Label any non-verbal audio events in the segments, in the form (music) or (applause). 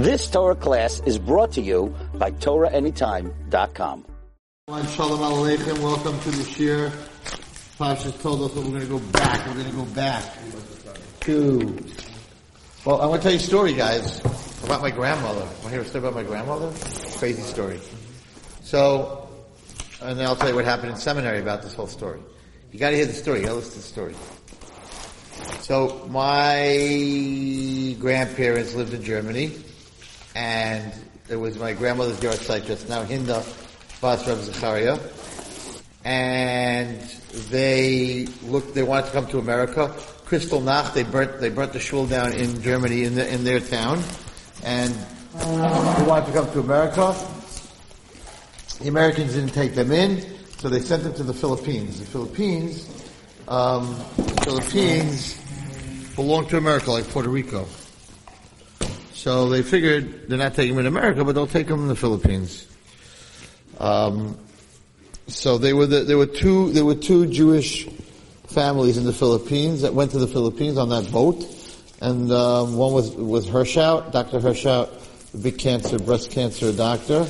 This Torah class is brought to you by TorahAnytime.com. Shalom Aleichem, welcome to the shiur. Pasha told us that we're going to go back, we're going to go back to, well, I want to tell you a story, guys, about my grandmother. Want to hear a story about my grandmother? Crazy story. So, and then I'll tell you what happened in seminary about this whole story. You gotta hear the story, you gotta listen to the story. So, my grandparents lived in Germany, and it was my grandmother's yahrzeit just now, Hinda Bas Reb Zachariah, and they looked, they wanted to come to America. Kristallnacht, they burnt, they burnt the shul down in Germany, in, the, in their town, and they wanted to come to America. The Americans didn't take them in, so they sent them to the Philippines. The Philippines, um, the Philippines belong to America, like Puerto Rico. So they figured they're not taking them in America, but they'll take them in the Philippines. Um, so they were the, there were two there were two Jewish families in the Philippines that went to the Philippines on that boat, and um, one was was Hershout, Dr. Hershout, big cancer, breast cancer doctor.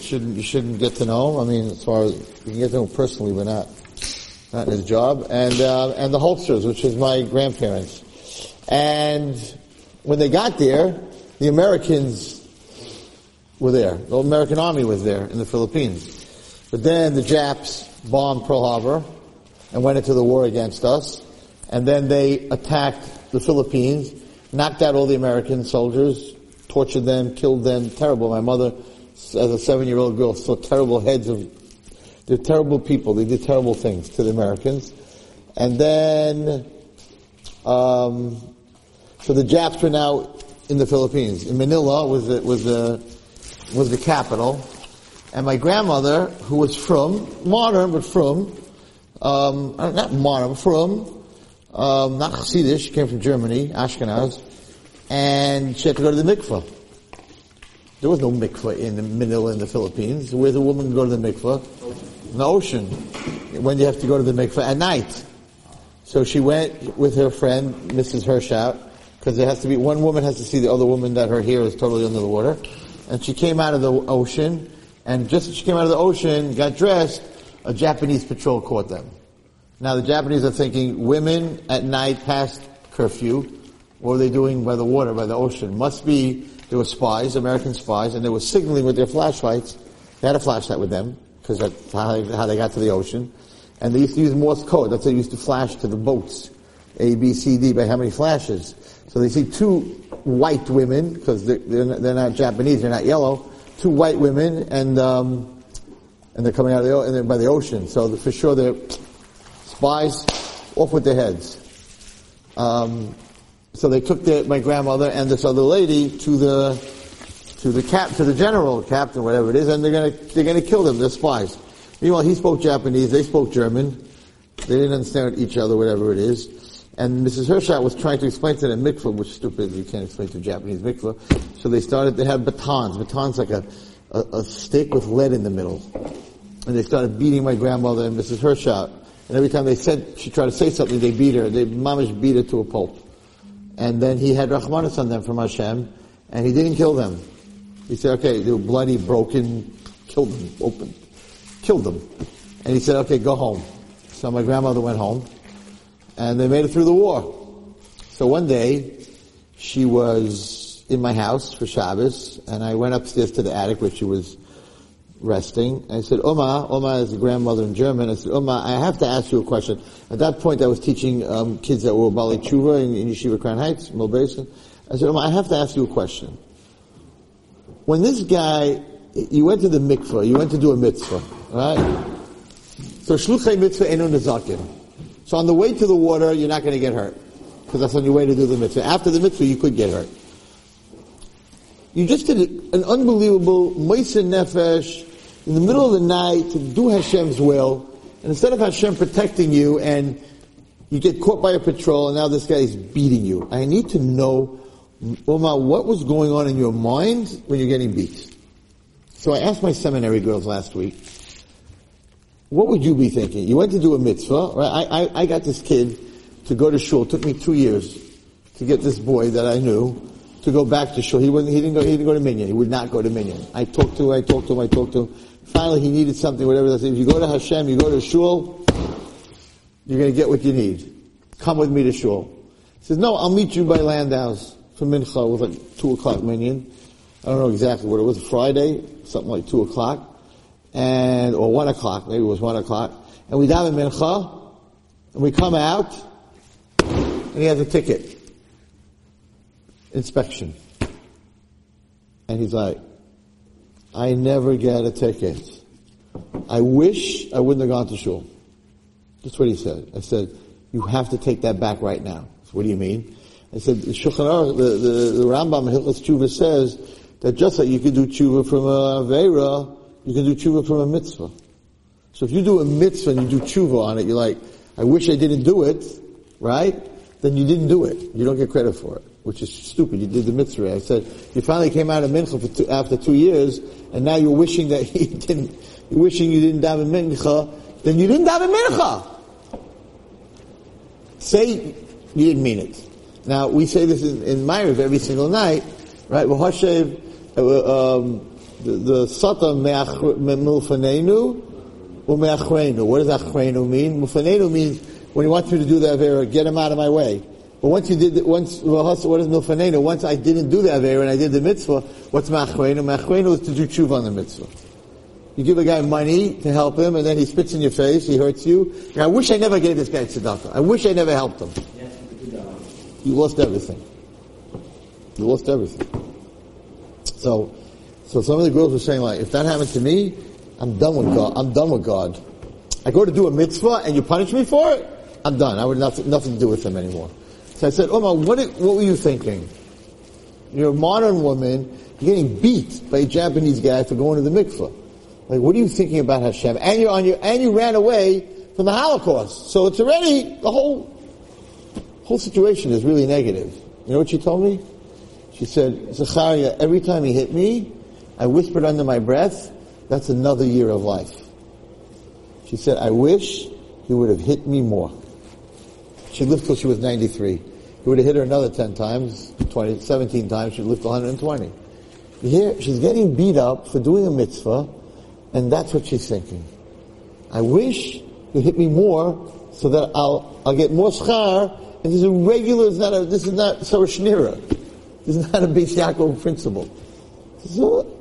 Shouldn't you shouldn't get to know him? I mean, as far as you can get to know him personally, but not not in his job. And uh, and the Holsters, which is my grandparents. And when they got there, the Americans were there. The American army was there in the Philippines. But then the Japs bombed Pearl Harbor and went into the war against us. And then they attacked the Philippines, knocked out all the American soldiers, tortured them, killed them. Terrible. My mother, as a seven-year-old girl, saw terrible heads of, they're terrible people. They did terrible things to the Americans. And then, um, so the Japs were now in the Philippines. In Manila was the, was the, was the capital. And my grandmother, who was from, modern, but from, um, not modern, from, um, not Hasidish, she came from Germany, Ashkenaz, and she had to go to the mikveh. There was no mikveh in Manila in the Philippines. Where's a woman go to the mikveh? In the ocean. When you have to go to the mikveh at night. So she went with her friend, Mrs. Hershout, because there has to be, one woman has to see the other woman that her hair is totally under the water. And she came out of the ocean, and just as she came out of the ocean, got dressed, a Japanese patrol caught them. Now the Japanese are thinking, women at night past curfew, what were they doing by the water, by the ocean? Must be, they were spies, American spies, and they were signaling with their flashlights. They had a flashlight with them, because that's how they, how they got to the ocean. And they used to use Morse code, that's how they used to flash to the boats. A, B, C, D, by how many flashes. So they see two white women, because they're, they're, not, they're not Japanese, they're not yellow, two white women, and, um, and they're coming out of the, and they're by the ocean. So for sure they're spies, off with their heads. Um, so they took their, my grandmother and this other lady to the, to the cap, to the general, captain, whatever it is, and they're gonna, they're gonna kill them, they're spies. Meanwhile, he spoke Japanese, they spoke German, they didn't understand each other, whatever it is. And Mrs. Hershout was trying to explain to them mikvah, which is stupid, you can't explain to Japanese mikvah. So they started, they had batons, batons like a, a, a stick with lead in the middle. And they started beating my grandmother and Mrs. Hershout. And every time they said, she tried to say something, they beat her. They mamish beat her to a pulp. And then he had Rahmanis on them from Hashem, and he didn't kill them. He said, okay, they were bloody, broken, killed them, open, killed them. And he said, okay, go home. So my grandmother went home, and they made it through the war. So one day, she was in my house for Shabbos, and I went upstairs to the attic where she was resting. I said, Oma, Oma is the grandmother in German. I said, Oma, I have to ask you a question. At that point, I was teaching um, kids that were Bali Tshuva in, in Yeshiva Crown Heights, Mill I said, Oma, I have to ask you a question. When this guy, you went to the mikveh, you went to do a mitzvah, right? So shluchei mitzvah enu nezakim. So on the way to the water, you're not going to get hurt. Because that's on your way to do the mitzvah. After the mitzvah, you could get hurt. You just did an unbelievable Mesiras Nefesh in the middle of the night to do Hashem's will. And instead of Hashem protecting you and you get caught by a patrol and now this guy is beating you. I need to know, Oma, what was going on in your mind when you're getting beat? So I asked my seminary girls last week, what would you be thinking? You went to do a mitzvah, right? I, I, I got this kid to go to shul. It took me two years to get this boy that I knew to go back to shul. He wasn't, he didn't go, he didn't go to Minyan. He would not go to Minyan. I talked to him, I talked to him, I talked to him. Finally, he needed something, whatever. I said, if you go to Hashem, you go to shul, you're gonna get what you need. Come with me to shul. He says, no, I'll meet you by Landau's for Mincha. It was like two o'clock Minyan. I don't know exactly what it was, Friday, something like two o'clock. And, or one o'clock, maybe it was one o'clock. And we daven Mincha, and we come out, and he has a ticket. Inspection. And he's like, I never get a ticket. I wish I wouldn't have gone to shul. That's what he said. I said, you have to take that back right now. What do you mean? I said, the the, the, Rambam Hilchas Tshuva says that just like you can do tshuva from a Avera, you can do tshuva from a mitzvah. So if you do a mitzvah and you do tshuva on it, you're like, I wish I didn't do it, right? Then you didn't do it. You don't get credit for it, which is stupid. You did the mitzvah. I said, you finally came out of mincha two, after two years, and now you're wishing that (laughs) you didn't, you're wishing you didn't daven mincha, then you didn't daven mincha. Say you didn't mean it. Now, we say this in, in Ma'ariv every single night, right? Well, Hashem, uh, um, the, the Satan milfanenu umeachrenu. What does achrenu mean? Milfanenu means when he wants me to do the Avera, get him out of my way. But once you did, once, what is milfanenu? Once I didn't do the Avera and I did the mitzvah, what's ma'achrenu? Ma'achrenu is to do tshuva on the mitzvah. You give a guy money to help him, and then he spits in your face, he hurts you. I wish I never gave this guy tzedakah. I wish I never helped him. You lost everything. You lost everything. So, so some of the girls were saying like, if that happened to me, I'm done with God. I'm done with God. I go to do a mitzvah and you punish me for it, I'm done. I would nothing, nothing to do with them anymore. So I said, Oma, what, what were you thinking? You're a modern woman, you're getting beat by a Japanese guy for going to the mikvah. Like, what are you thinking about Hashem? And you're on your, and you ran away from the Holocaust. So it's already, the whole, whole situation is really negative. You know what she told me? She said, Zachariah, every time he hit me, I whispered under my breath, that's another year of life. She said, I wish he would have hit me more. She lived till she was 93. He would have hit her another 10 times, 20, 17 times, she lived live to 120. Here, she's getting beat up for doing a mitzvah, and that's what she's thinking. I wish you hit me more so that I'll, I'll get more schar, and this is a regular, it's not a, this is not Sarah Schenirer. This is not a Yaakov principle. Is a,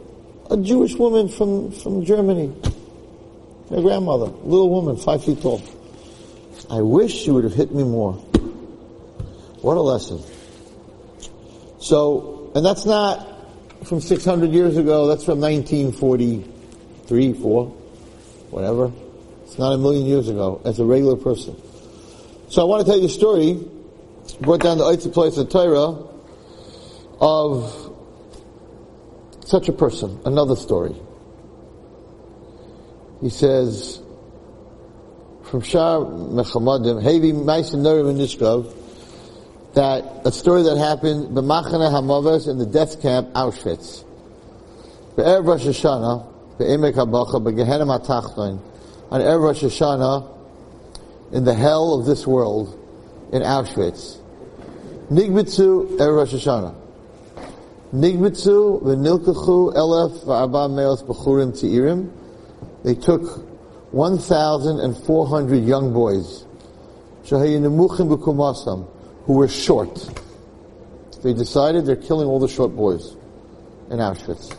a Jewish woman from, from Germany. My grandmother, little woman, five feet tall. I wish she would have hit me more. What a lesson. So, and that's not from 600 years ago, that's from 1943, 4, whatever. It's not a million years ago, as a regular person. So I want to tell you a story, brought down the Eitzah place of Torah, of such a person. Another story. He says, from Shah Mechamadim, Hevi Meissen Nurim and Nishkov, that a story that happened, B'machane Hamavas in the death camp, Auschwitz. Be'erev Rosh Hashanah, Be'emek HaBacha, Be'gehenim HaTachton, on Erev Rosh Hashanah, in the hell of this world, in Auschwitz. Nigbitzu Erev Rosh Hashanah. Nigbitzu v'nilkachu elef v'arba meos b'churim t'irim. They took 1,400 young boys, who were short. They decided they're killing all the short boys in Auschwitz.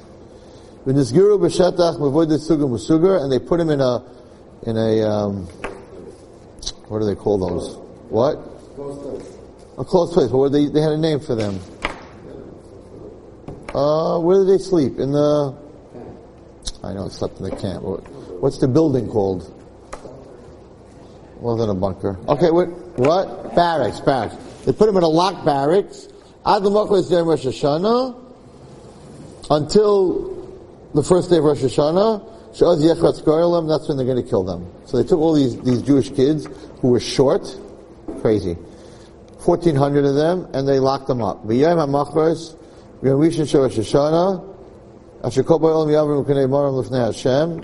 V'nizgiru b'shetach mevoidet sugim u'sugar, and they put him in a, in a, um, what do they call those? What? A closed place. What they, they had a name for them. Uh, where did they sleep? In the, I know it slept in the camp. What's the building called? Wasn't a bunker. Okay, what? What? Barracks, barracks. They put them in a locked barracks. Ad is there in Rosh Hashanah until the first day of Rosh Hashanah. That's when they're going to kill them. So they took all these, these Jewish kids who were short, crazy, 1,400 of them, and they locked them up. Rishon Shel Rosh Hashanah, Asher Kol Ba'olam Yavrim K'nei Morim L'fnei Hashem.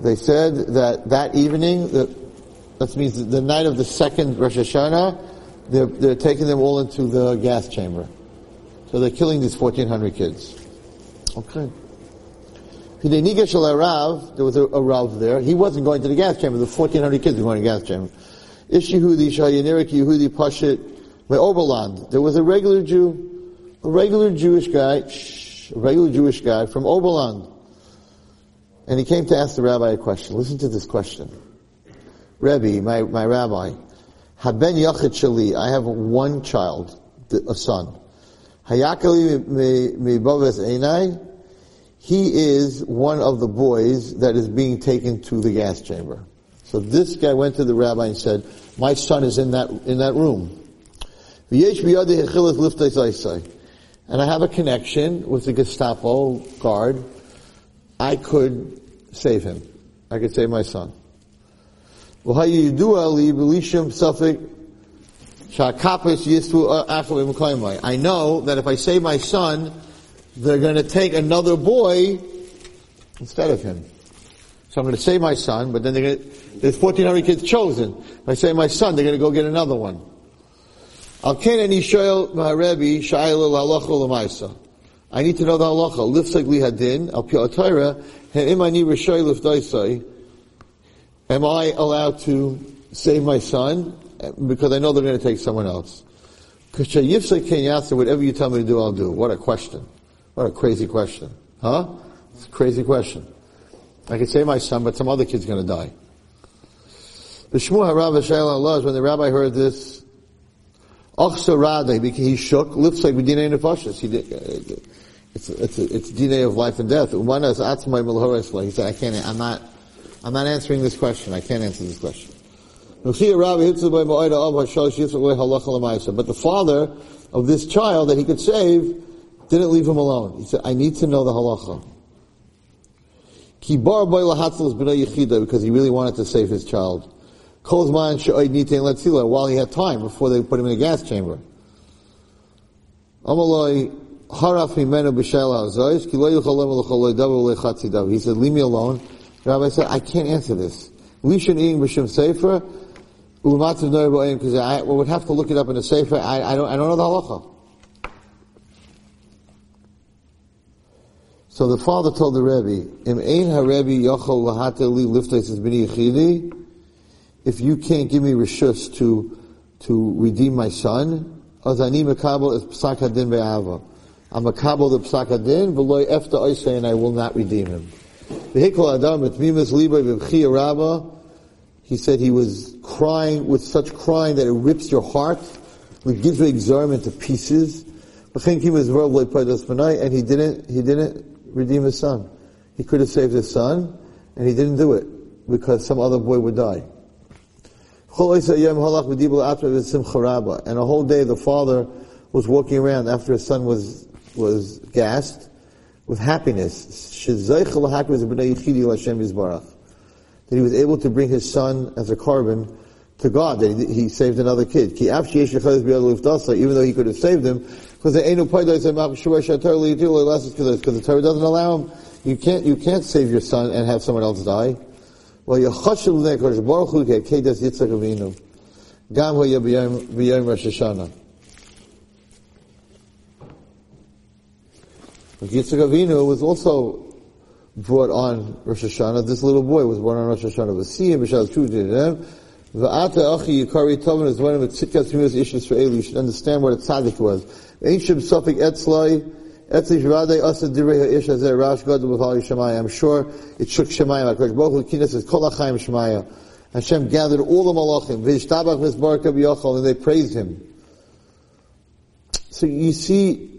They said that that evening, that, means the night of the second Rosh Hashanah, they're, they're taking them all into the gas chamber. So they're killing these 1,400 kids. Okay. There was a, a Rav there. He wasn't going to the gas chamber. The 1,400 kids were going to the gas chamber. Ish Yehudi, Shayanerik Yehudi Pashit, Oberland. There was a regular Jew, a regular Jewish guy, shh, a regular Jewish guy from Oberland. And he came to ask the rabbi a question. Listen to this question. Rebbe, my, my rabbi, Haben Yachid Shali, I have one child, a son. Hayakali me Baves Einai, he is one of the boys that is being taken to the gas chamber. So this guy went to the rabbi and said, my son is in that, in that room. And I have a connection with the Gestapo guard. I could save him. I could save my son. Uh, I know that if I save my son, they're going to take another boy instead of him. So I'm going to save my son, but then they're going to, there's 1,400 kids chosen. If I say my son, they're going to go get another one. I need to know the halacha. Lifsek li hadin, al pi atayra, im ani rishoy lifdaisai. Am I allowed to save my son? Because I know they're going to take someone else. Because whatever you tell me to do, I'll do. What a question. What a crazy question. Huh? It's a crazy question. I could save my son, but some other kid's gonna die. The Shmuel Harav Allah when the rabbi heard this, he shook, looks like dinay nefashis. He did, uh, it's, it's, it's dinay of life and death. He said, I can't, I'm not, I'm not answering this question. I can't answer this question. But the father of this child that he could save didn't leave him alone. He said, I need to know the halacha. Because he really wanted to save his child. While he had time before they put him in a gas chamber. He said, leave me alone. The rabbi said, I can't answer this. Lishan eating b'shem sefer, because I would have to look it up in a sefer. I, I don't, I don't know the halacha. So the father told the Rebbe, Im ha-Rebbe liftais yichidi, if you can't give me rishus to, to redeem my son, az ani es psak hadin be'ava. I'm mekabel the psak hadin, v'loi efta oisei, and I will not redeem him. He said he was crying with such crying that it rips your heart, it gives your exorbitant to pieces. And he didn't, he didn't redeem his son. He could have saved his son, and he didn't do it because some other boy would die. And a whole day the father was walking around after his son was, was gassed with happiness. That he was able to bring his son as a korban to God, that he, he saved another kid. Even though he could have saved him, because the Torah doesn't allow him, you can't, you can't save your son and have someone else die. Well, Yechashel Nekosh Baruch Hu Kedas Yitzchak Avinu. Gam Hoya B'yom Rosh Hashanah. Yitzchak Avinu was also brought on Rosh Hashanah. This little boy was born on Rosh Hashanah. V'siyim b'shal tu V'ata achi yikari tovin is one of the tzitkas issues for Eli. You should understand what a tzaddik was. Ancient Suffolk Etzlai, I'm sure it shook Shemaya. HaKadosh Baruch Hu says, Kol HaChaim Shemaya. Hashem gathered all the malachim, V'ishtabach Mizbarka B'Yochel, and they praised him. So you see,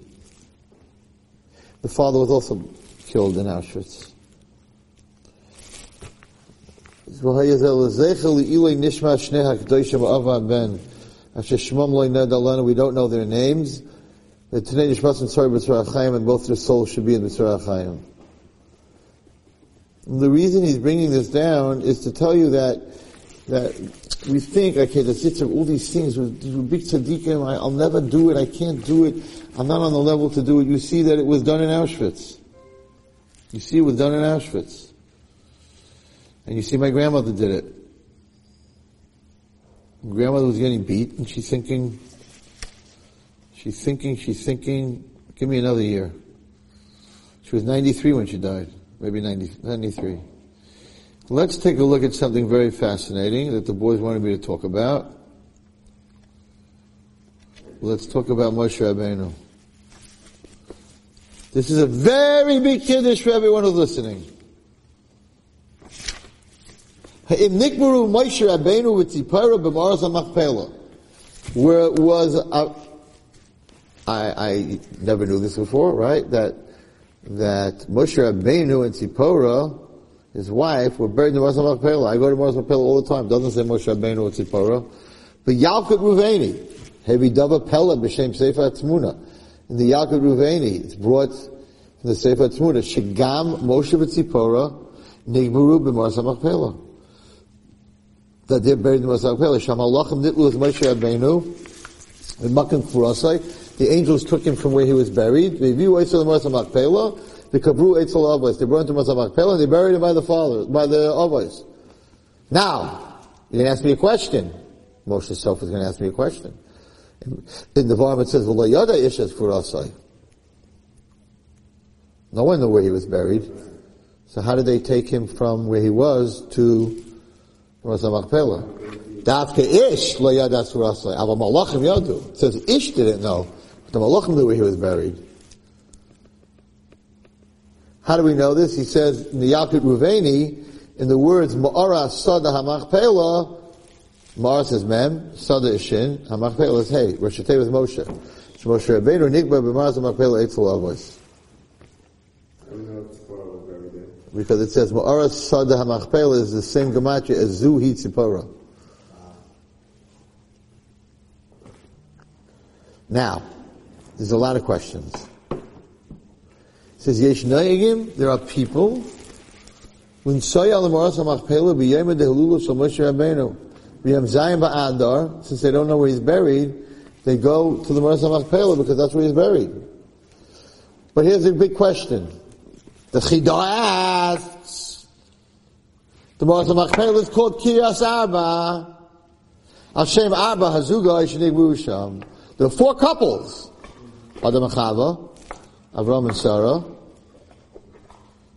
the father was also killed in Auschwitz. We don't know their names. The Tanei Nishmas and Sorry B'Tzorah and both their souls should be in B'Tzorah Chaim. The reason he's bringing this down is to tell you that that we think, okay, the of all these things with, big tzaddikim, I, will never do it, I can't do it, I'm not on the level to do it. You see that it was done in Auschwitz. You see it was done in Auschwitz. And you see my grandmother did it. grandmother was getting beat, and she's thinking, she's thinking, she's thinking, give me another year. She was 93 when she died, maybe 90, 93. Let's take a look at something very fascinating that the boys wanted me to talk about. Let's talk about Moshe Rabbeinu. This is a very big chiddush for everyone who's listening. In Nikmaru Moshe Rabbeinu with where was, I, I never knew this before, right? That, that Moshe Rabbeinu and Tzipora, his wife, were buried in the Maras HaMachpelah. I go to Maras HaMachpelah all the time. Doesn't say Moshe Rabbeinu or Tzipora. But Yalkut Ruveni, Hevi Dava Pella b'Shem Sefer Tzmuna. In the Yalkut Ruveni, it's brought from the Sefer Tzmuna, Shigam Moshe v'Tzipora, Nigmaru b'Maras HaMachpelah that they're buried in the Masach Pele. Shamalachim nitlu Moshe Rabbeinu, And Makan Kurasai. The angels took him from where he was buried. They view Eitzel Masach Pele. The Kabru Eitzel Avos. They brought him Pele and they buried him by the father, by the Avos. Now, you're going to ask me a question. Moshe himself is going to ask me a question. In the Varm it says, V'lo yada ishes Kurasai. No one knew where he was buried. So how did they take him from where he was to was a machpelah. Davke Ish lo yad asurasai. Ava malachim yadu. It says Ish didn't know, the malachim knew where he was buried. How do we know this? He says in the Yalkut Ruveni, in the words Ma'ara Sada HaMachpelah, Ma'ara says Mem, Sada is Shin, HaMachpelah is Hey, Rosh with Moshe. Moshe Rabbeinu Nikba b'Ma'ara HaMachpelah Eitzel Avos. Because it says, Ma'aras Sada HaMachpelah is the same gematria as Zuhi Tzipora. Now, there's a lot of questions. It says, Yesh Nayagim, there are people, when Soya L'Ma'aras HaMachpelah b'yem de'halulu shal Moshe Rabbeinu, b'yem Zayim ba'adar, since they don't know where he's buried, they go to the Ma'aras HaMachpelah because that's where he's buried. But here's a big question. The Chidah asks, the Maras Machpelah is called Kiryas Arba. Hashem Arba Hazuga Yishanig Sham. There are four couples. Adam and Chava, Avram and Sarah,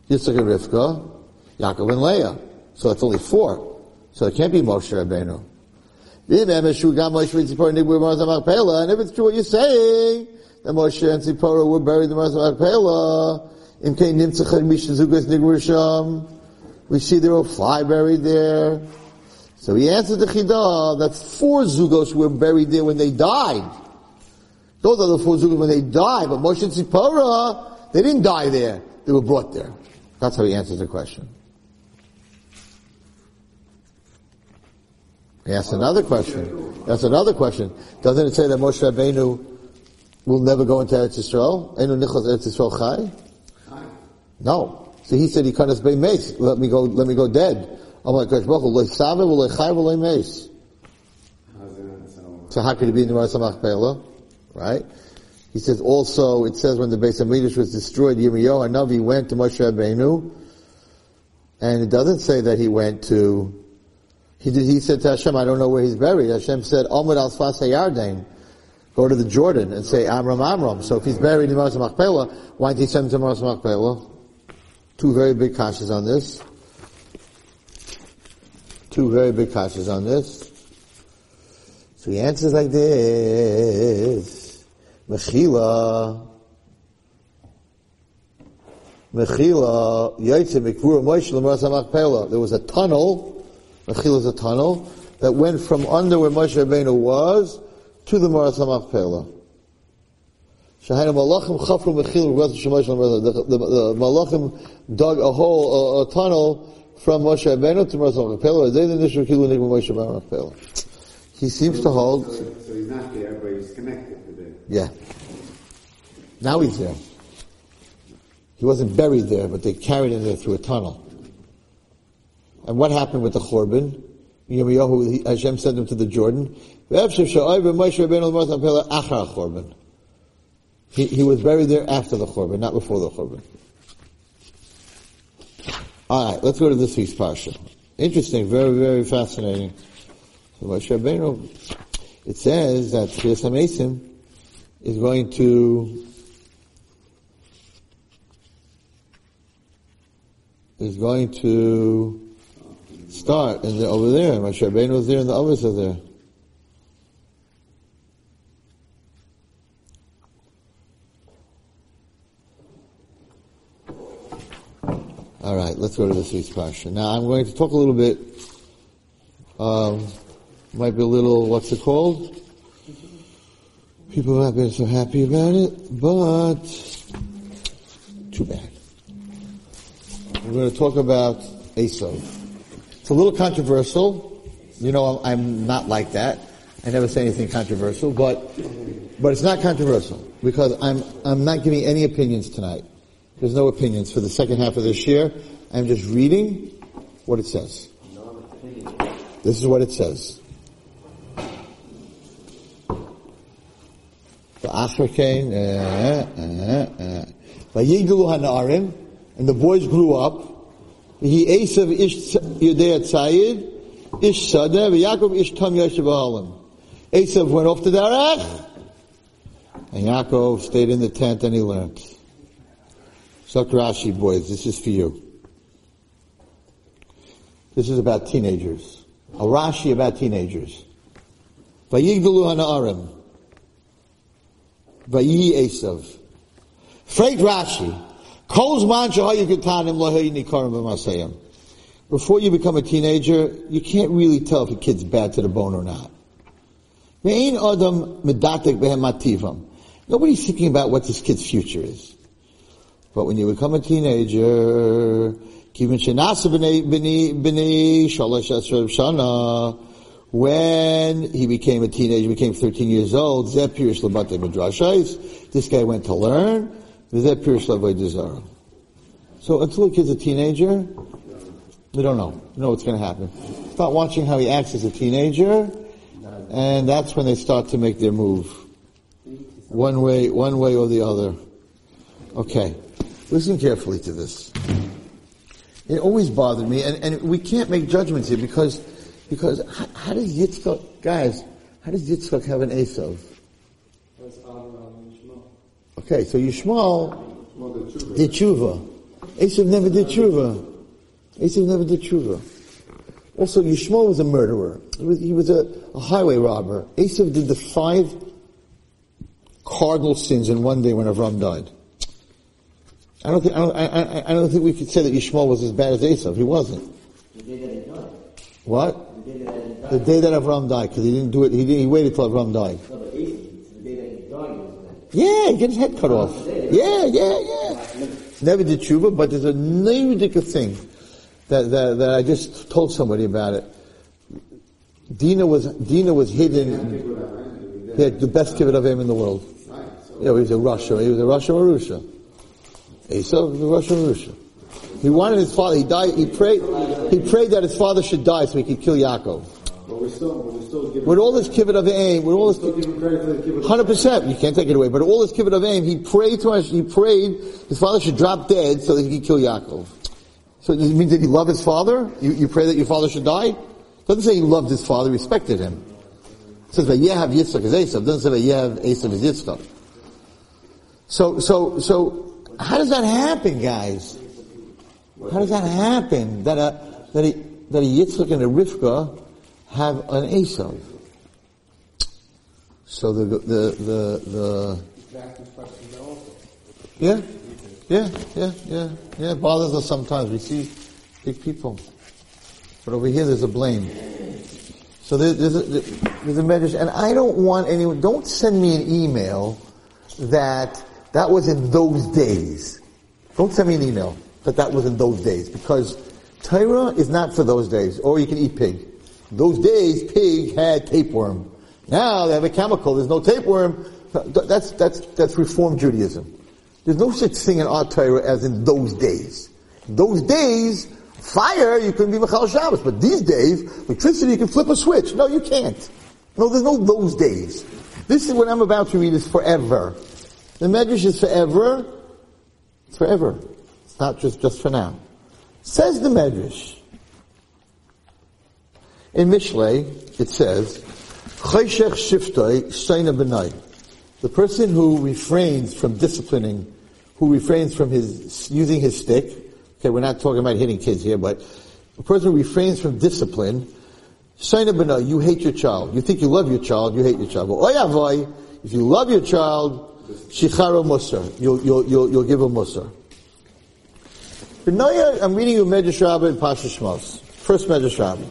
Yitzchak and Rivka, Yaakov and Leah. So it's only four. So it can't be Moshe Rabbeinu. And if it's true what you're saying, that Moshe and Tzipora were buried in the Maras Machpelah, we see there were fly buried there. So he answered the Chidah that four Zugos were buried there when they died. Those are the four Zugos when they die, but Moshe and Tzipora, they didn't die there. They were brought there. That's how he answers the question. He asks another question. That's another question. Doesn't it say that Moshe Rabbeinu will never go into Eretz Yisrael? Enu nichos Eretz Yisrael chai? No. So he said he us by mace. Let me go, let me go dead. I'm like, Baruch Hu, lo mace. So how could it be in the Maras Machpelah? Right? He says also, it says when the Beis Hamikdash was destroyed, Yirmiyahu Navi went to Moshe Rabbeinu, and it doesn't say that he went to, he did, he said to Hashem, I don't know where he's buried. Hashem said, Omid al Yarden, go to the Jordan and say Amram Amram. So if he's buried in Maras Machpelah, why didn't he send him to Maras Machpelah? Two very big kashas on this. Two very big kashas on this. So he answers like this. Mechila. Mechila. Yaitze Mikvura Moshe L'Maras HaMachpelah. There was a tunnel. Mechila is a tunnel that went from under where Moshe Rabbeinu was to the Maras HaMachpelah. Shahayim Malachim Chafru Mechil the, the, the Malachim dug a hole, a, a tunnel from Moshe Rabbeinu to Moshe Rabbeinu. They didn't issue Kilu Nigma Moshe Rabbeinu. He seems to hold. So, so he's not there, but he's connected to there. Yeah. Now he's there. He wasn't buried there, but they carried him there through a tunnel. And what happened with the Chorban? Hashem sent him to the Jordan. He, he was buried there after the Churban, not before the Churban. Alright, let's go to this week's Parsha. Interesting, very, very fascinating. So Moshe Rabbeinu, it says that Tchias HaMesim is going to is going to start and over there. Moshe Rabbeinu was there and the others are there. All right, let's go to this week's parsha. Now I'm going to talk a little bit. Um, might be a little what's it called? People might be so happy about it, but too bad. We're going to talk about Esav. It's a little controversial. You know, I'm not like that. I never say anything controversial, but but it's not controversial because I'm I'm not giving any opinions tonight. There's no opinions for the second half of this year. I'm just reading what it says. This is what it says. Uh, uh, uh. Hanarim, and the boys grew up. He Esav ish Yudea Tzayid, ish Sadeh, Yaakov ish Tam Yoshev Ahalim. Esav went off to derech, and Yaakov stayed in the tent and he learned. Rashi, boys, this is for you. This is about teenagers. A Rashi about teenagers. Vayigdalu Hana'arim. Vayi Esav. Rashi. Before you become a teenager, you can't really tell if a kid's bad to the bone or not. Nobody's thinking about what this kid's future is. But when you become a teenager, when he became a teenager, became 13 years old, this guy went to learn, so until a kid's a teenager, we don't know. We know what's going to happen. Start watching how he acts as a teenager, and that's when they start to make their move. One way, one way or the other. Okay. Listen carefully to this. It always bothered me, and, and we can't make judgments here because, because how, how does Yitzchak, guys, how does Yitzchak have an Esav? Okay, so Yishmael did tshuva. Esav never did tshuva. Esav never did tshuva. Also, Yishmael was a murderer. He was, he was a, a highway robber. Esav did the five cardinal sins in one day when Avram died. I don't think, I don't, I, I, don't think we could say that Yishmael was as bad as Esav. He wasn't. The day that he died. What? The day that he died. The day that Avram died, because he didn't do it, he, didn't, he waited till Avram died. No, but the day that he died Yeah, he get his head cut off. Yeah, yeah, yeah. Never did tshuva, but there's a ridiculous thing that, that, that I just told somebody about it. Dina was, Dina was hidden. He had the best kibbut of him in the world. Yeah, he was a rasha. He was a rasha or Russia. Esav, the Russian Russia. He wanted his father, he died, he prayed, he prayed that his father should die so he could kill Yaakov. But we're still, we're still With all this kibbut of aim, with all this, still giving credit for the kibbutz. hundred percent, you can't take it away, but all this kibbut of aim, he prayed to us, he prayed his father should drop dead so that he could kill Yaakov. So it means that he loved his father? You, you pray that your father should die? It doesn't say he loved his father, respected him. It says that Yehav Yitzchak is Esav. It doesn't say that Yehav Esav is Yitzchak. So, so, so, how does that happen, guys? How does that happen? That a, that a, that a Yitzchak and a Rivka have an Esav. So the, the, the, the, yeah, yeah, yeah, yeah, yeah, it bothers us sometimes. We see big people. But over here there's a blame. So there, there's a, there's a medrash, and I don't want anyone, don't send me an email that that was in those days. Don't send me an email that that was in those days because Torah is not for those days. Or you can eat pig. Those days, pig had tapeworm. Now they have a chemical. There's no tapeworm. That's that's that's Reform Judaism. There's no such thing in our Torah as in those days. Those days, fire you couldn't be Machal Shabbos, but these days, electricity you can flip a switch. No, you can't. No, there's no those days. This is what I'm about to read is forever. The Medrash is forever. It's forever. Not just, just for now. Says the Medrash. In Mishlei, it says, Chayshech shiftoi shayna benai. The person who refrains from disciplining, who refrains from his, using his stick, okay, we're not talking about hitting kids here, but a person who refrains from discipline, shayna benai, you hate your child. You think you love your child, you hate your child. But oyavoy, if you love your child, shicharo musar, you'll, you'll, you'll, you'll give a musar. B'naya, I'm reading you Medrash Rabbah and Pasha Shmos. First Medrash Rabbah.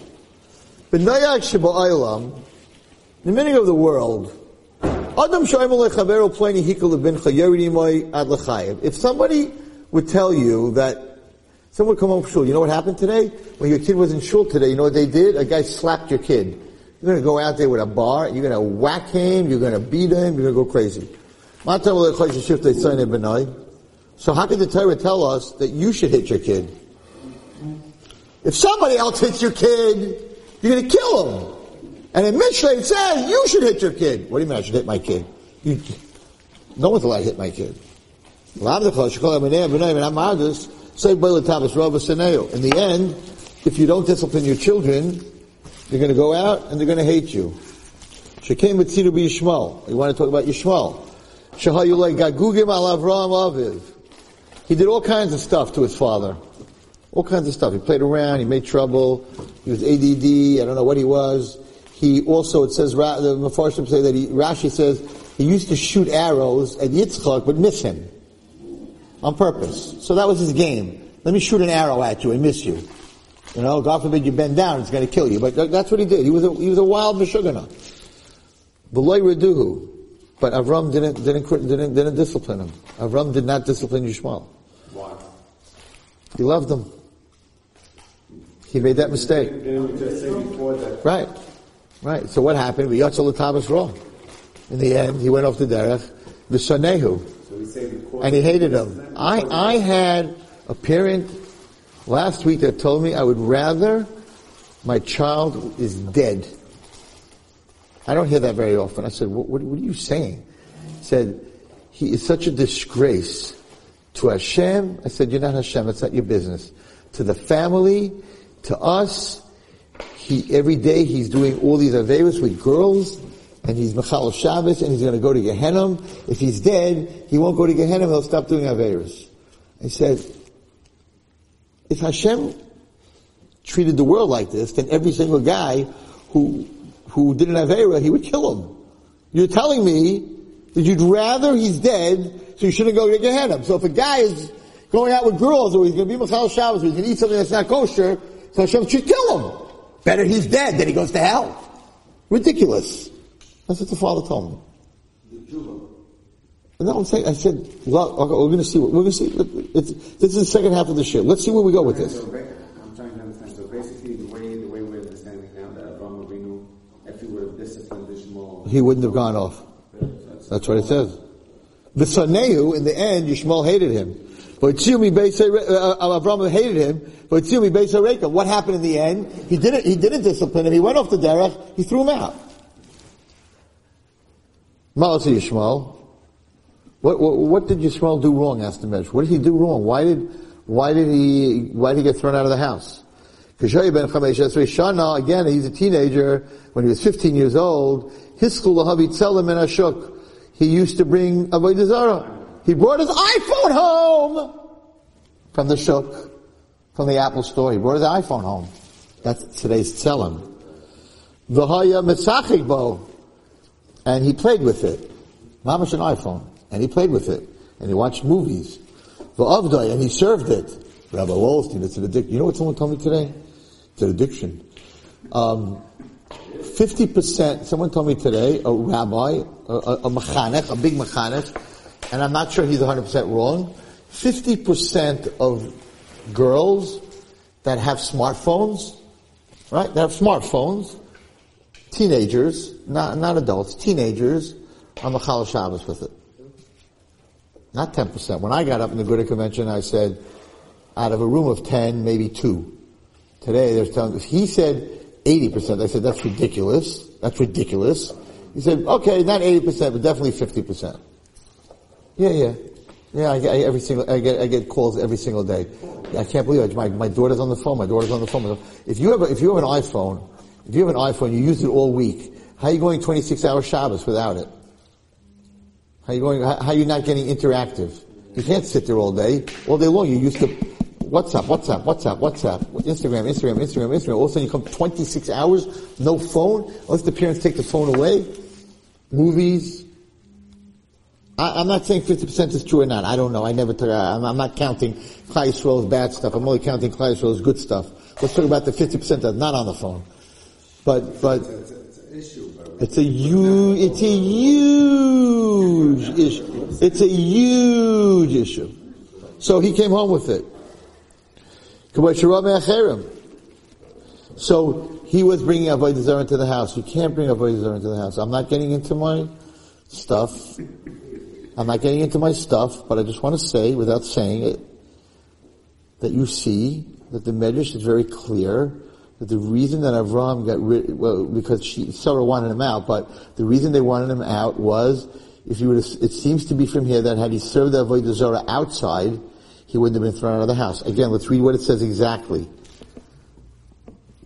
B'naya Shiba'aylam, the meaning of the world, Adam. If somebody would tell you that someone would come home from shul, you know what happened today? When your kid was in shul today, you know what they did? A guy slapped your kid. You're gonna go out there with a bar, you're gonna whack him, you're gonna beat him, you're gonna go crazy. So how could the Torah tell us that you should hit your kid? If somebody else hits your kid, you're going to kill him. And in it says you should hit your kid. What do you mean I should hit my kid? You, no one's allowed to hit my kid. In the end, if you don't discipline your children, they're going to go out and they're going to hate you. Shekem Mitzidu Yishmael. You want to talk about Yishmael. Shahayulay Gagugim al Avram Aviv. He did all kinds of stuff to his father. All kinds of stuff. He played around, he made trouble, he was ADD, I don't know what he was. He also, it says, the Mepharshim say that he, Rashi says, he used to shoot arrows at Yitzchak, but miss him. On purpose. So that was his game. Let me shoot an arrow at you and miss you. You know, God forbid you bend down, it's going to kill you. But that's what he did. He was a, he was a wild Meshugana. V'loy reduhu. But Avram didn't, didn't, didn't, didn't discipline him. Avram did not discipline Yishmael. He loved them. He made that mistake. We? Right. Right. So what happened? V'yatzel l'tabas wrong. In the end, he went off the derech, we say before. And he hated him. I, I had a parent last week that told me I would rather my child is dead. I don't hear that very often. I said, what, what, what are you saying? He said, he is such a disgrace to Hashem. I said, you're not Hashem. It's not your business. To the family, to us, he, every day he's doing all these averas with girls, and he's Machal Shabbos, and he's to go to Gehenna. If he's dead, he won't go to Gehenna, he'll stop doing averas. I said, if Hashem treated the world like this, then every single guy who, who did an avera, he would kill him. You're telling me that you'd rather he's dead, so you shouldn't go to Gehenna. So if a guy is going out with girls, or he's going to be Machal Shabbos, or he's going to eat something that's not kosher, so Hashem should kill him. Better he's dead than he goes to hell. Ridiculous. That's what the father told me. No, I'm saying, I said, well, okay, we're going to see, what, we're going to see, it's, this is the second half of the shit. Let's see where we go with this. So I'm trying to understand. So basically, the way the way we're understanding now that Avraham Avinu, if he would have disciplined Ishmael, He wouldn't have gone off. That's what it says. The Sanehu, in the end, Yishmael hated him. But uh, uh, Avram hated him. What happened in the end? He didn't. He didn't discipline him. He went off the derech. He threw him out. Malasi Yishmael. What, what, what did Yishmael do wrong? Asked the Medrash. What did he do wrong? Why did why did he why did he get thrown out of the house? Ben Shana, again, he's a teenager, when he was 15 years old, his school Lahavi Tzelem and Ashuk, he used to bring Avodah Zarah. He brought his iPhone home from the Shuk, from the Apple store. He brought his iPhone home. That's today's Tzelem. V'haya Mitzachik Bo. And he played with it. Mamash an iPhone. And he played with it. And he watched movies. V'avdai, and he served it. Rabbi Wolstein, it's an addiction. You know what someone told me today? It's an addiction. Um, 50%, someone told me today, a rabbi, a, a, a mechanech, a big mechanech, and I'm not sure he's 100% wrong, 50% of girls that have smartphones, right, that have smartphones, teenagers, not, not adults, teenagers, are Machal Shabbos with it. Not 10%. When I got up in the Agudah convention, I said, out of a room of 10, maybe two. Today, there's telling, he said 80%. I said, that's ridiculous. That's ridiculous. He said, okay, not 80%, but definitely 50%. Yeah, yeah. Yeah, I get, I, every single, I get, I get calls every single day. I can't believe it. My, my daughter's on the phone. My daughter's on the phone. If you have, a, if you have an iPhone, If you have an iPhone, you use it all week. How are you going 26 hour Shabbos without it? How are you going, how, how are you not getting interactive? You can't sit there all day. All day long, you're used to WhatsApp, WhatsApp, WhatsApp, WhatsApp, Instagram, Instagram, Instagram, Instagram. All of a sudden you come 26 hours, no phone, unless the parents take the phone away. Movies. I, am not saying 50% is true or not. I don't know. I never I'm, I'm not counting Yisrael's bad stuff. I'm only counting Klal Yisrael's good stuff. Let's talk about the 50% that's not on the phone. But, but, it's a huge, it's a huge issue. It's a huge issue. So he came home with it. So he was bringing Avodah Zarah into the house. You can't bring Avodah Zarah into the house. I'm not getting into my stuff. I'm not getting into my stuff, but I just want to say, without saying it, that you see that the Medrash is very clear that the reason that Avram got rid, well, because she, Sarah wanted him out, but the reason they wanted him out was, if you would it seems to be from here that had he served the Avodah Zarah outside, he wouldn't have been thrown out of the house. Again, let's read what it says exactly.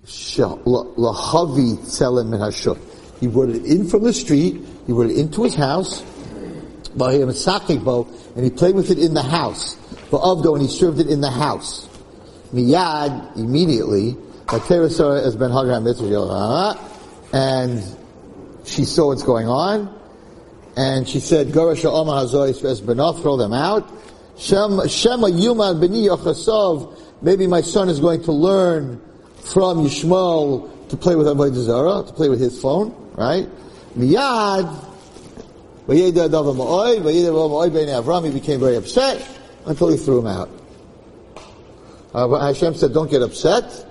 He brought it in from the street, he brought it into his house, and he played with it in the house. And he served it in the house. Miyad, immediately, Ben ah, and she saw what's going on, and she said, throw them out. Shema Yuman Beni Yochasov, maybe my son is going to learn from Yishmael to play with Avodah Zarah, to play with his phone, right? Miyad, Avram, he became very upset until he threw him out. Uh, Hashem said, don't get upset.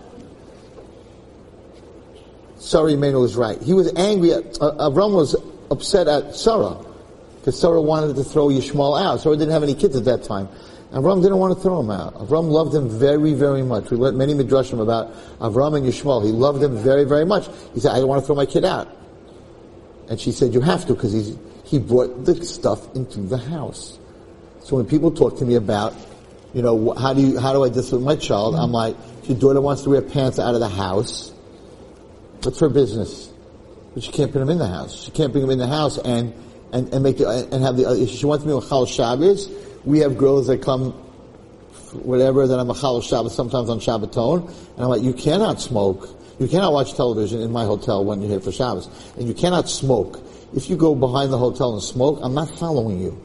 Sarah Imenu was right. He was angry at, uh, Avram was upset at Sarah because Sarah wanted to throw Yishmael out. Sarah didn't have any kids at that time. And Avram didn't want to throw him out. Avram loved him very, very much. We learned many midrashim about Avram and Yishmael. He loved him very, very much. He said, I don't want to throw my kid out. And she said, you have to because he brought the stuff into the house. So when people talk to me about, you know, how do you, how do I discipline my child? I'm like, if your daughter wants to wear pants out of the house, what's her business? But she can't put them in the house. She can't bring them in the house and and, and make the, and have the, if she wants me to Chal Shabbos, we have girls that come, whatever, that I'm a Chal Shabbos, sometimes on Shabbaton, and I'm like, you cannot smoke, you cannot watch television in my hotel when you're here for Shabbos, and you cannot smoke. If you go behind the hotel and smoke, I'm not following you.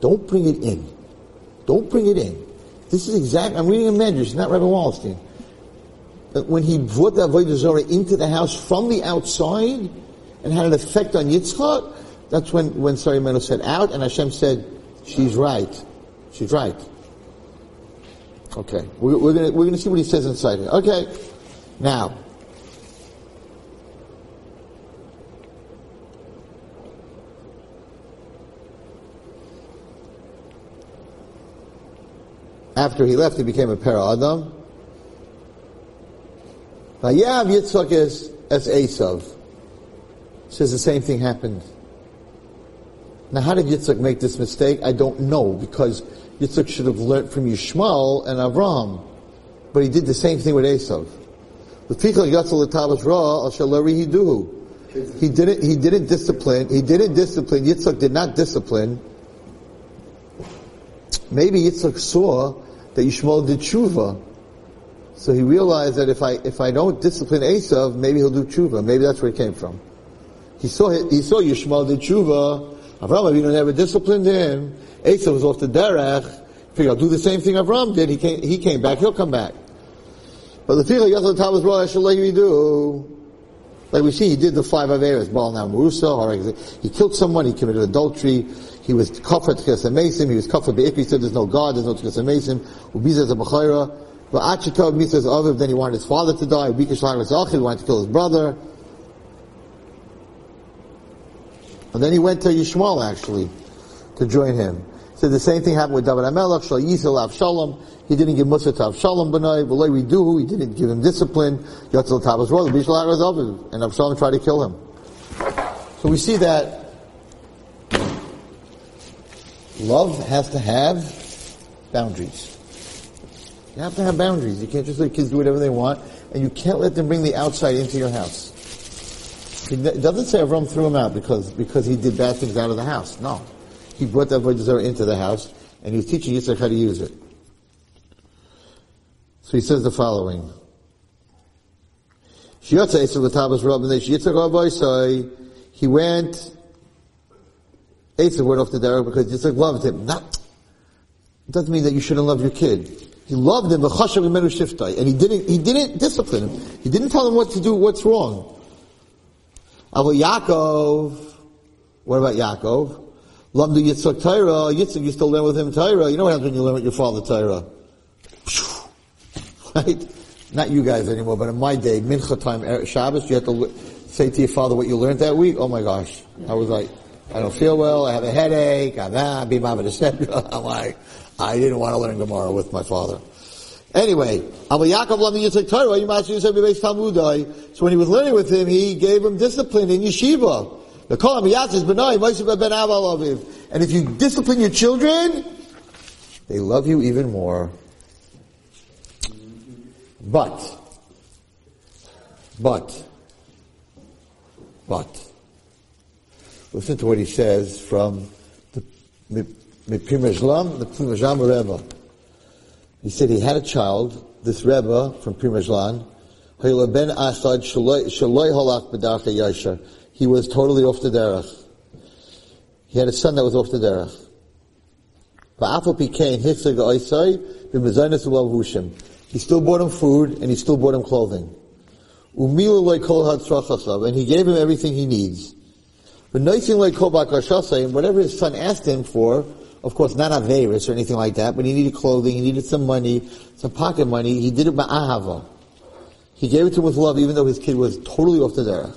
Don't bring it in. Don't bring it in. This is exact, I'm reading a Medrash, not Rebbe Wallerstein. When he brought the Avodah Zarah into the house from the outside, and had an effect on Yitzchak, that's when, when Sarah said out, and Hashem said, she's right. She's right. Okay. We're, we're gonna, we're gonna see what he says inside here. Okay. Now. After he left, he became a para Adam. Vayav Yitzchak as, as Esav. Says the same thing happened now, how did Yitzchak make this mistake? I don't know, because Yitzchak should have learned from Yishmael and Avram. But he did the same thing with Esav. He didn't, he didn't discipline, he didn't discipline, Yitzchak did not discipline. Maybe Yitzchak saw that Yishmael did tshuva. So he realized that if I, if I don't discipline Esav, maybe he'll do tshuva. Maybe that's where it came from. He saw, he saw Yishmael did tshuva, Avram Avinu never disciplined him. Asa was off the derech. Figure, I'll do the same thing Avram did. He came, he came back. He'll come back. But the thing like Tamas Ra Shalayi do. Like we see, he did the five Averas, Baal Now Murusa, he killed someone, he committed adultery, he was kafir Tchesa Mason, he was kafir Be'ik, he said there's no God, there's no Tchesa Mason, Ubiza is a B'chayra, but Achitov Mitzvahs Aviv, then he wanted his father to die, Ubika Shalach he wanted to kill his brother, And then he went to Yishmael actually to join him. So the same thing happened with David HaMelech, Shal Yisrael Avshalom. He didn't give Musa to Avshalom B'nai, V'loi Riduhu, he didn't give him discipline. Yotzel Tabas Roll, Bishal HaRazav, and Avshalom tried to kill him. So we see that love has to have boundaries. You have to have boundaries. You can't just let kids do whatever they want, and you can't let them bring the outside into your house. It doesn't say Avram threw him out because, because he did bad things out of the house. No. He brought that Avodah Zarah into the house and he was teaching Yitzchak how to use it. So he says the following. He went, Esav went off the derech because Yitzchak loved him. Not, it doesn't mean that you shouldn't love your kid. He loved him, and he didn't, he didn't discipline him. He didn't tell him what to do, what's wrong. Aval Yaakov, what about Yaakov? Lamdu Yitzchak Torah, Yitzchak used to learn with him Torah. You know what happens when you learn with your father Torah? (laughs) Right? Not you guys anymore, but in my day, Mincha time, Er- Shabbos, you have to say to your father what you learned that week. Oh my gosh. I was like, I don't feel well, I have a headache, I'm ah, be mama (laughs) I'm like, I didn't want to learn Gemara with my father. Anyway. So when he was learning with him, he gave him discipline in yeshiva. Ben And if you discipline your children, they love you even more. But, but, but, listen to what he says from the Mipimajlam, the Premishlan Rebbe. He said he had a child, this Rebbe from Premishlan. He was totally off the derech. He had a son that was off the derech. He still bought him food and he still bought him clothing. And he gave him everything he needs. But whatever his son asked him for, of course, not Averis or anything like that, but he needed clothing, he needed some money, some pocket money. He did it by Ahava. He gave it to him with love, even though his kid was totally off the derech.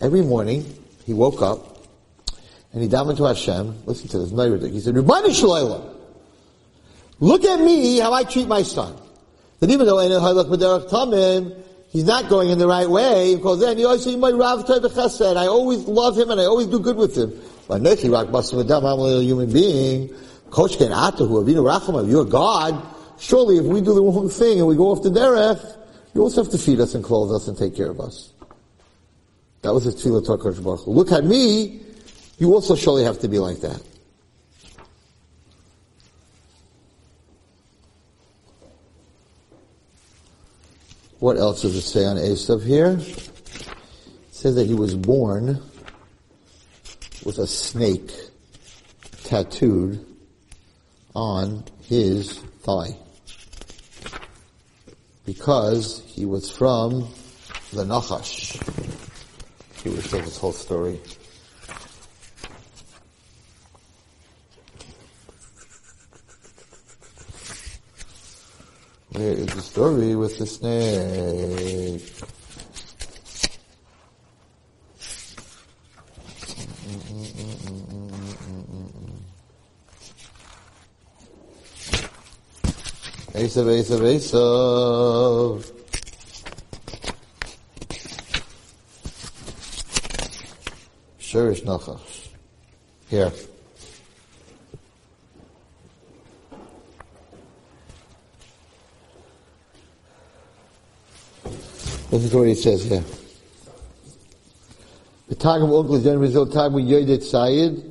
Every morning, he woke up, and he davened to Hashem. Listen to this, Nayridik. He said, Rabbani Shalayla, look at me, how I treat my son. That even though he's not going in the right way, because then he always say, my Rav said, I always love him and I always do good with him. But Nechi Rak Basim I'm a human being. Koshken Atahu, Avinu Rachamav, you're God. Surely if we do the wrong thing and we go off the derech, you also have to feed us and clothe us and take care of us. That was his tefillah to HaKadosh Baruch Hu. Look at me, you also surely have to be like that. What else does it say on Esav here? It says that he was born with a snake tattooed on his thigh. Because he was from the Nachash. He was told this whole story. Where is the story with the snake? Esav, Esav, Esav. Shurish Nachash. Here. Listen to what he says here. The Targum Onkelos, Yen Rizal Targum Yodet Sayed.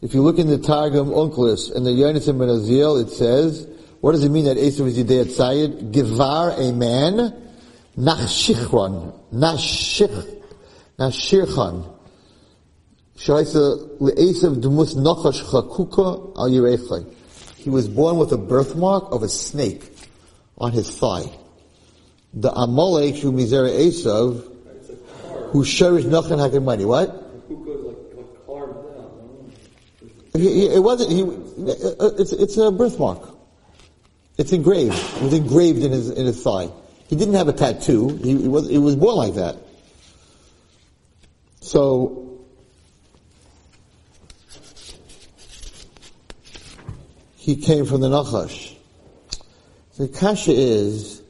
If you look in the Targum Onkelos and the Yonasan Ben Uziel, it says, what does it mean that Esav is Yidei Tzayid? Givar, a man, Nachshichron, Nashich, Nashirchan. Shaisa le'esav dumus nachash chakuka al yirechai. He was born with a birthmark of a snake on his thigh. The Amalek who mizera Esav, who sherish nachan hakim money. What? It wasn't. He, it's it's a birthmark. It's engraved. It was engraved in his in his thigh. He didn't have a tattoo. He, he was he was born like that. So he came from the Nachash. The kasha is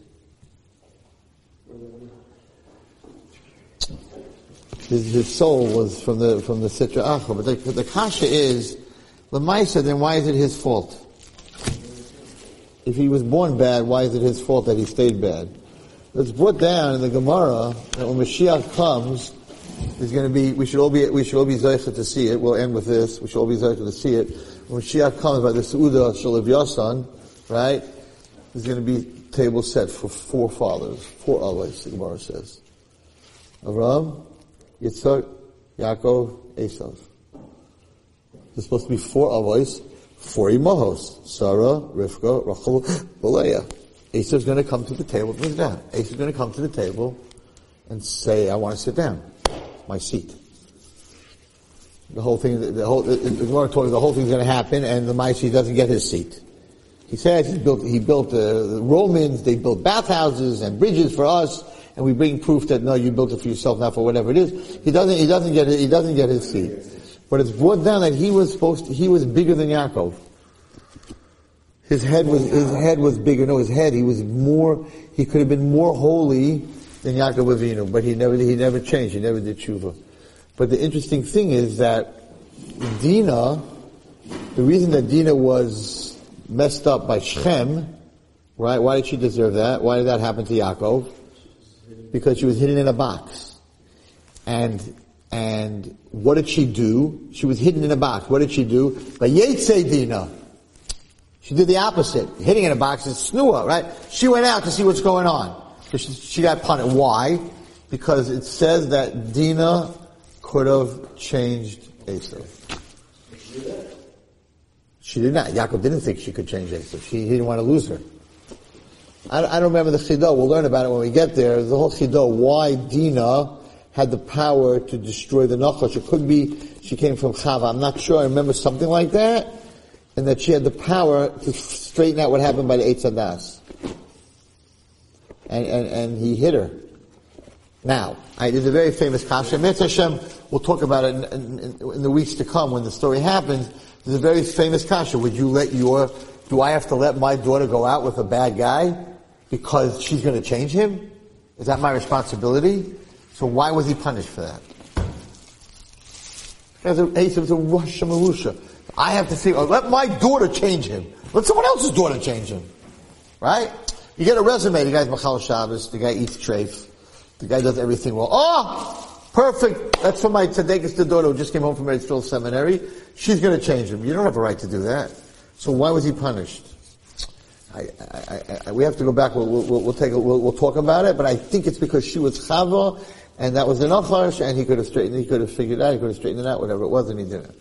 his, his soul was from the from the Sitra Achra, but the, the kasha is the Maisa. Then why is it his fault? If he was born bad, why is it his fault that he stayed bad? It's brought down in the Gemara that when Mashiach comes, There's going to be, we should all be, we should all be zeichet to see it. We'll end with this. We should all be zeichet to see it. When Mashiach comes by the Seudah Shalav Yasan, right? There's going to be table set for four fathers, four always, the Gemara says. Avram, Yitzhak, Yaakov, Esav. There's supposed to be four always, four imahos, Sarah, Rivka, Rachel, Leah. Esav's going to come to the table, move down. Esav's going to come to the table and say, I want to sit down. My seat. The whole thing, the whole, the, the, the whole thing's going to happen and the Maisi doesn't get his seat. He says he built, he built uh, the Romans, they built bathhouses and bridges for us, and we bring proof that no, you built it for yourself, not for whatever it is. He doesn't, he doesn't get he doesn't get his seat. But it's brought down that he was supposed to, he was bigger than Yaakov. His head was, his head was bigger. No, his head, he was more, he could have been more holy than Yaakov Avinu, but he never, he never changed, he never did tshuva. But the interesting thing is that Dina, the reason that Dina was messed up by Shechem, right? Why did she deserve that? Why did that happen to Yaakov? Because she was hidden in a box. And, and what did she do? She was hidden in a box. What did she do? Vayetze Dina. She did the opposite. Hiding in a box is snua, right? She went out to see what's going on. So she, she got punished. Why? Because it says that Dina could have changed Esav. She did not. Yaakov didn't think she could change Esav. She, he didn't want to lose her. I, I don't remember the chidah. We'll learn about it when we get there. The whole chidah. Why Dina had the power to destroy the Nachash. It could be she came from Chava. I'm not sure. I remember something like that. And that she had the power to straighten out what happened by the Eitz Hadas. And, and, and he hit her. Now, I, there's a very famous kasha. Hashem, we'll talk about it in, in, in, the weeks to come when the story happens. There's a very famous kasha. Would you let your, do I have to let my daughter go out with a bad guy because she's going to change him? Is that my responsibility? So why was he punished for that? As a, was a Rosh Marusha. I have to say, oh, uh, let my daughter change him. Let someone else's daughter change him. Right? You get a resume, the guy's Machal Shabbos, the guy eats treif, the guy does everything well. Oh! Perfect! That's for my tzaddikus, the daughter who just came home from Eretzville Seminary. She's gonna change him. You don't have a right to do that. So why was he punished? I, I, I, we have to go back. We'll, we'll, we'll take. A, we'll, we'll, talk about it. But I think it's because she was chava, and that was an achash, and he could have straightened. He could have figured out. He could have straightened it out. Whatever it was, and he didn't.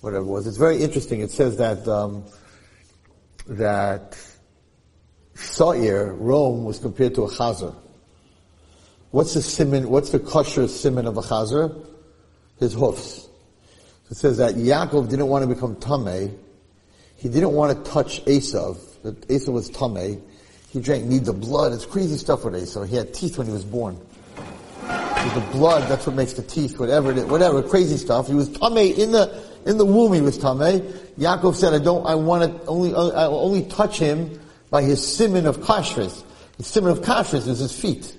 Whatever it was. It's very interesting. It says that um, that Sa'ir, Rome, was compared to a chazer. What's the simon, what's the kosher simon of a chazer? His hoofs. It says that Yaakov didn't want to become Tameh. He didn't want to touch Esav. Esav was Tameh. He drank need the blood. It's crazy stuff with Esav. He had teeth when he was born. With the blood, that's what makes the teeth, whatever it is, whatever, crazy stuff. He was Tameh in the, in the womb he was Tameh. Yaakov said, I don't, I want to only, I will only touch him by his simon of kashrus. His simon of kashrus is his feet.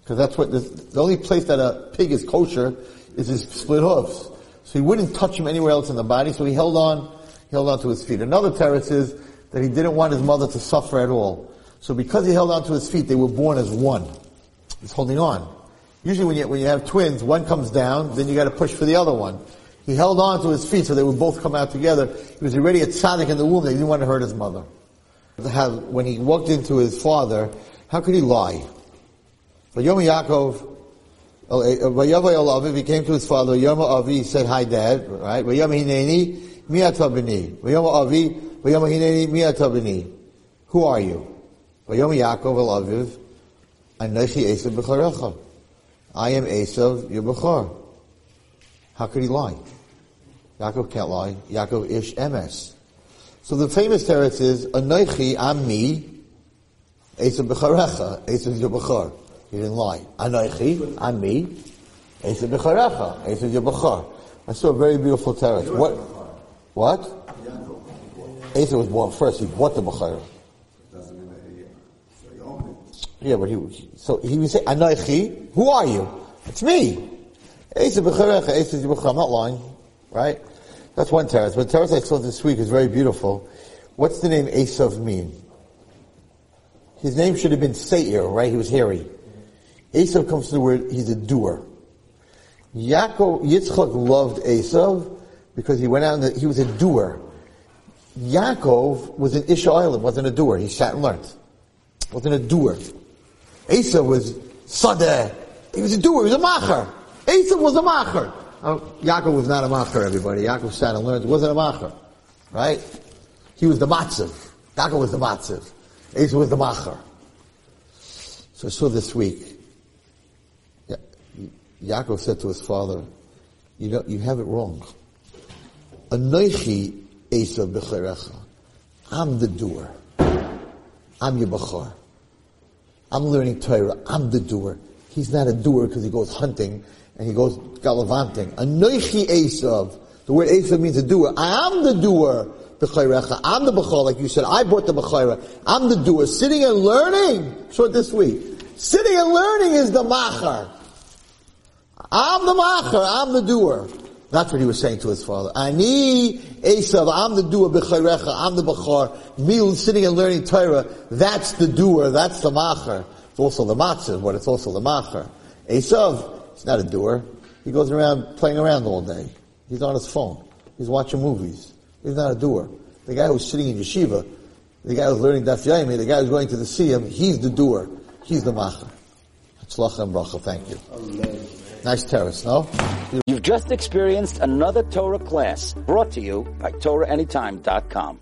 Because that's what, the only place that a pig is kosher is his split hooves. So he wouldn't touch him anywhere else in the body, so he held on, he held on to his feet. Another teretz is that he didn't want his mother to suffer at all. So because he held on to his feet, they were born as one. He's holding on. Usually when you, when you have twins, one comes down, then you gotta push for the other one. He held on to his feet so they would both come out together. He was already a tzaddik in the womb, he didn't want to hurt his mother when he walked into his father, how could he lie? Vayom Yaakov, Vayavay Alaviv, he came to his father, Yom Avi, he said, hi dad, right? Vayom Hineni, Miata B'ni. Vayom Avi, Vayom Hineni, Miata B'ni. Who are you? Vayom Yaakov Alaviv, Aneshi Esav B'charecha. I am Esav, your B'char. How could he lie? Yaakov can't lie. Yaakov ish emes. So the famous teretz is, Anoichi am me, Esav b'charecha, Esav your He didn't lie. Anoichi am me, Esav b'charecha, Esav your I saw a very beautiful teretz. What? What? Esav was born first. He bought the b'chara. Yeah, but he so he would say, Anoichi, who are you? It's me. I'm not lying, right? That's one teretz. But the teretz I saw this week is very beautiful. What's the name Esav mean? His name should have been Seir, right? He was hairy. Esav comes to the word, he's a doer. Yaakov, Yitzchak loved Esav because he went out and he was a doer. Yaakov was an Isha'elim, wasn't a doer. He sat and learned. Wasn't a doer. Esav was Sadeh. He was a doer. He was a macher. Esav was a macher. Oh, Yaakov was not a macher, everybody. Yaakov sat and learned. He wasn't a macher. Right? He was the matziv. Yaakov was the matziv. Esav was the macher. So I saw this week, Ya- Yaakov said to his father, you know, you have it wrong. Anoichi Esav b'cherecha. I'm the doer. I'm your bachar. I'm learning Torah. I'm the doer. He's not a doer because he goes hunting and he goes gallivanting. Anoichi Esav. The word Esav means a doer. I am the doer. I'm the bachar, like you said. I bought the b'chayra. I'm the doer. Sitting and learning. It this week. Sitting and learning is the machar. I'm the macher, I'm the doer. That's what he was saying to his father. Ani Esav, I'm the doer, b'chayrecha, I'm the bachar. Me sitting and learning Torah, that's the doer, that's the macher. It's also the matzah, but it's also the macher. Esav, he's not a doer. He goes around playing around all day. He's on his phone. He's watching movies. He's not a doer. The guy who's sitting in yeshiva, the guy who's learning Daf Yomi, the guy who's going to the siyam, he's the doer. He's the macher. Tzlacha and bracha, thank you. Nice terrace, no? You've just experienced another Torah class brought to you by TorahAnytime.com.